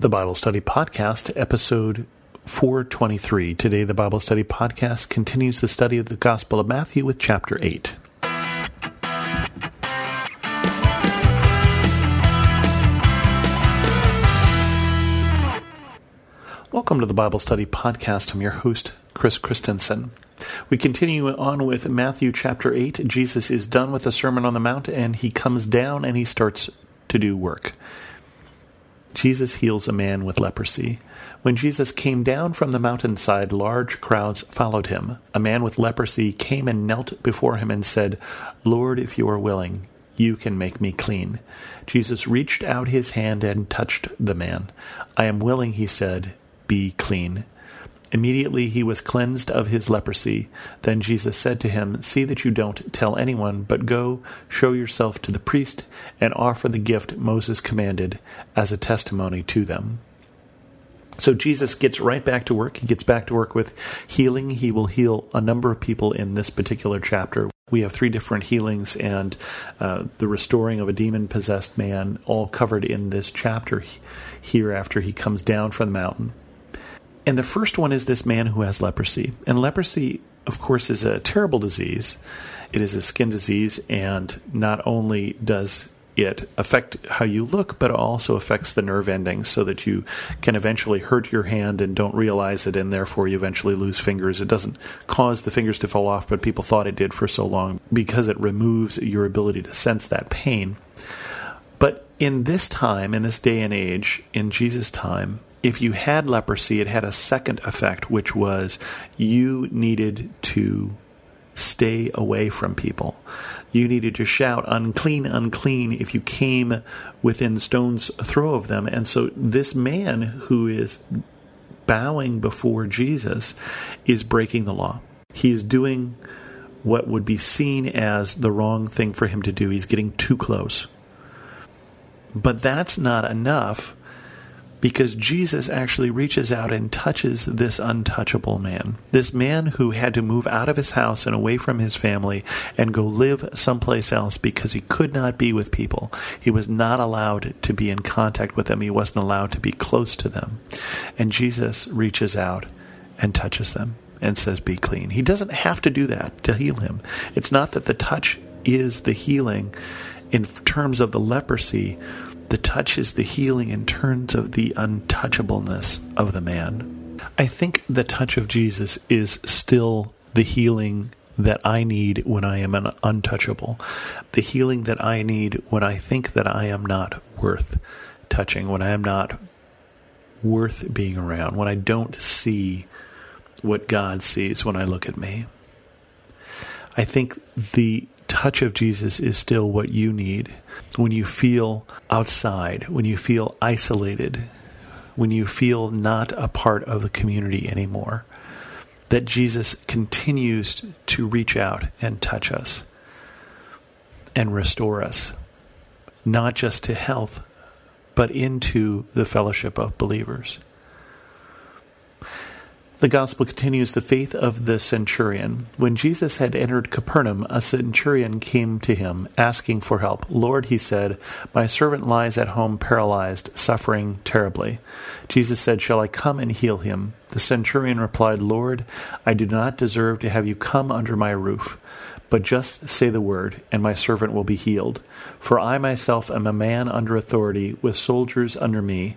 the Bible Study Podcast, episode 423. Today, the Bible Study Podcast continues the study of the Gospel of Matthew with chapter 8. Welcome to the Bible Study Podcast. I'm your host, Chris Christensen. We continue on with Matthew chapter 8. Jesus is done with the Sermon on the Mount and he comes down and he starts to do work. Jesus heals a man with leprosy. When Jesus came down from the mountainside, large crowds followed him. A man with leprosy came and knelt before him and said, Lord, if you are willing, you can make me clean. Jesus reached out his hand and touched the man. I am willing, he said, be clean. Immediately he was cleansed of his leprosy. Then Jesus said to him, See that you don't tell anyone, but go, show yourself to the priest, and offer the gift Moses commanded as a testimony to them. So Jesus gets right back to work. He gets back to work with healing. He will heal a number of people in this particular chapter. We have three different healings and uh, the restoring of a demon possessed man, all covered in this chapter here after he comes down from the mountain. And the first one is this man who has leprosy. And leprosy, of course, is a terrible disease. It is a skin disease, and not only does it affect how you look, but it also affects the nerve endings so that you can eventually hurt your hand and don't realize it, and therefore you eventually lose fingers. It doesn't cause the fingers to fall off, but people thought it did for so long because it removes your ability to sense that pain. But in this time, in this day and age, in Jesus' time, if you had leprosy, it had a second effect, which was you needed to stay away from people. You needed to shout, unclean, unclean, if you came within stone's throw of them. And so this man who is bowing before Jesus is breaking the law. He is doing what would be seen as the wrong thing for him to do. He's getting too close. But that's not enough because Jesus actually reaches out and touches this untouchable man. This man who had to move out of his house and away from his family and go live someplace else because he could not be with people. He was not allowed to be in contact with them, he wasn't allowed to be close to them. And Jesus reaches out and touches them and says, Be clean. He doesn't have to do that to heal him. It's not that the touch is the healing in terms of the leprosy the touch is the healing in terms of the untouchableness of the man. I think the touch of Jesus is still the healing that I need when I am an untouchable, the healing that I need when I think that I am not worth touching, when I am not worth being around, when I don't see what God sees when I look at me. I think the touch of Jesus is still what you need when you feel outside, when you feel isolated, when you feel not a part of the community anymore. That Jesus continues to reach out and touch us and restore us, not just to health, but into the fellowship of believers. The gospel continues the faith of the centurion. When Jesus had entered Capernaum, a centurion came to him, asking for help. Lord, he said, my servant lies at home paralyzed, suffering terribly. Jesus said, Shall I come and heal him? The centurion replied, Lord, I do not deserve to have you come under my roof, but just say the word, and my servant will be healed. For I myself am a man under authority, with soldiers under me.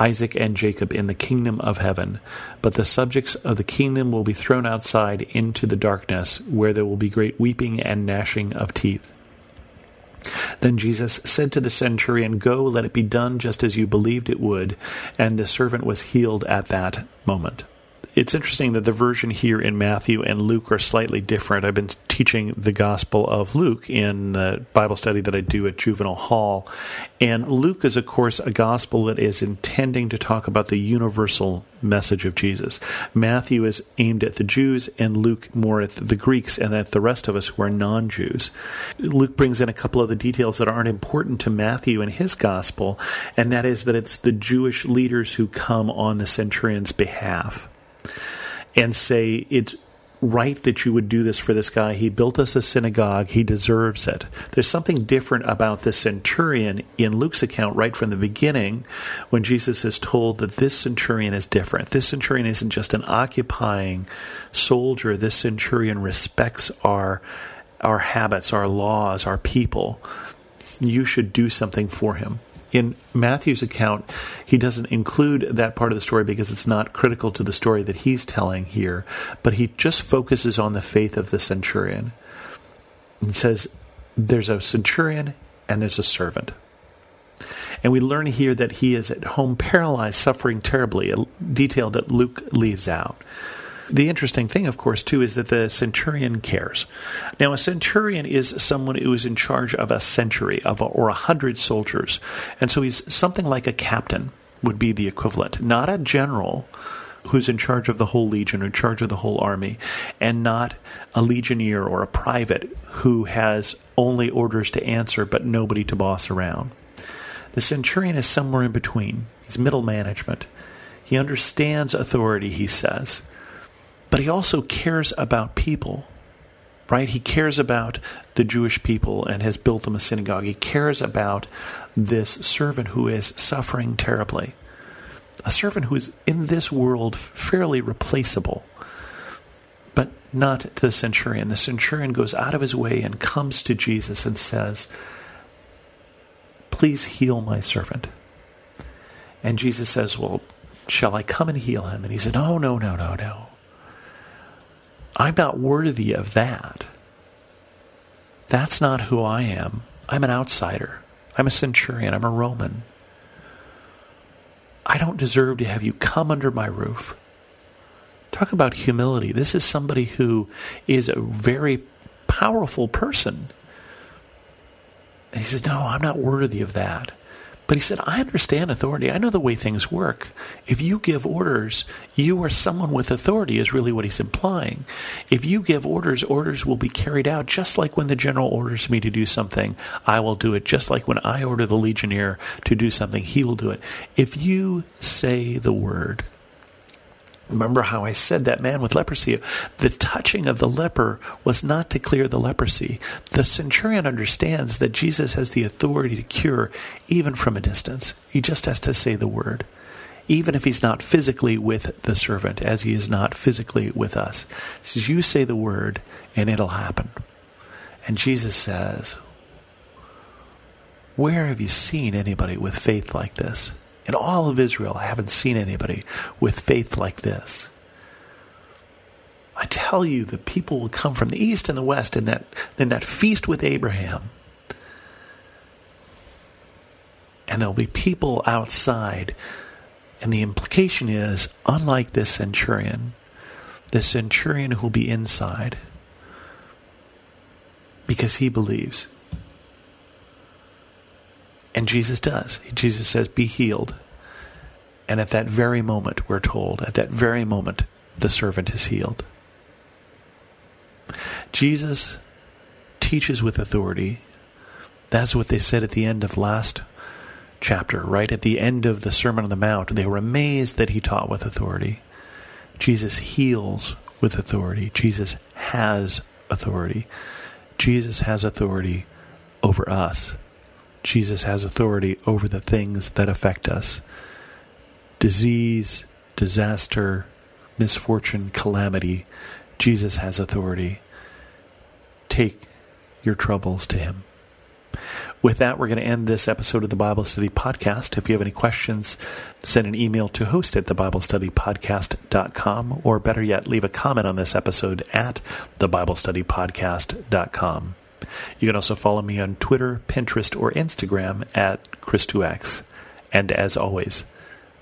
Isaac and Jacob in the kingdom of heaven. But the subjects of the kingdom will be thrown outside into the darkness, where there will be great weeping and gnashing of teeth. Then Jesus said to the centurion, Go, let it be done just as you believed it would. And the servant was healed at that moment. It's interesting that the version here in Matthew and Luke are slightly different. I've been teaching the Gospel of Luke in the Bible study that I do at Juvenile Hall. And Luke is, of course, a gospel that is intending to talk about the universal message of Jesus. Matthew is aimed at the Jews, and Luke more at the Greeks and at the rest of us who are non Jews. Luke brings in a couple of the details that aren't important to Matthew in his gospel, and that is that it's the Jewish leaders who come on the centurion's behalf and say it's right that you would do this for this guy. He built us a synagogue. He deserves it. There's something different about the centurion in Luke's account right from the beginning when Jesus is told that this centurion is different. This centurion isn't just an occupying soldier. This centurion respects our our habits, our laws, our people. You should do something for him in Matthew's account, he doesn't include that part of the story because it's not critical to the story that he's telling here, but he just focuses on the faith of the centurion and says there's a centurion and there's a servant. And we learn here that he is at home paralyzed, suffering terribly, a detail that Luke leaves out. The interesting thing, of course, too, is that the centurion cares. Now, a centurion is someone who is in charge of a century of a, or a hundred soldiers, and so he's something like a captain would be the equivalent, not a general who's in charge of the whole legion, or in charge of the whole army, and not a legionnaire or a private who has only orders to answer but nobody to boss around. The centurion is somewhere in between. He's middle management. He understands authority, he says, but he also cares about people, right? He cares about the Jewish people and has built them a synagogue. He cares about this servant who is suffering terribly, a servant who is in this world fairly replaceable. But not to the centurion. The centurion goes out of his way and comes to Jesus and says, Please heal my servant. And Jesus says, Well, shall I come and heal him? And he said, Oh, no, no, no, no. I'm not worthy of that. That's not who I am. I'm an outsider. I'm a centurion. I'm a Roman. I don't deserve to have you come under my roof. Talk about humility. This is somebody who is a very powerful person. And he says, No, I'm not worthy of that. But he said, I understand authority. I know the way things work. If you give orders, you are someone with authority, is really what he's implying. If you give orders, orders will be carried out just like when the general orders me to do something, I will do it. Just like when I order the legionnaire to do something, he will do it. If you say the word, Remember how I said that man with leprosy? The touching of the leper was not to clear the leprosy. The centurion understands that Jesus has the authority to cure even from a distance. He just has to say the word, even if he's not physically with the servant, as he is not physically with us. He says, You say the word, and it'll happen. And Jesus says, Where have you seen anybody with faith like this? In all of Israel, I haven't seen anybody with faith like this. I tell you, the people will come from the east and the west in that, in that feast with Abraham. And there'll be people outside. And the implication is unlike this centurion, the centurion who will be inside because he believes. And Jesus does. Jesus says, Be healed. And at that very moment, we're told, at that very moment, the servant is healed. Jesus teaches with authority. That's what they said at the end of last chapter, right? At the end of the Sermon on the Mount, they were amazed that he taught with authority. Jesus heals with authority. Jesus has authority. Jesus has authority over us. Jesus has authority over the things that affect us disease, disaster, misfortune, calamity. Jesus has authority. Take your troubles to him. With that, we're going to end this episode of the Bible Study Podcast. If you have any questions, send an email to host at thebiblestudypodcast.com, or better yet, leave a comment on this episode at thebiblestudypodcast.com. You can also follow me on Twitter, Pinterest, or Instagram at Chris2X. And as always,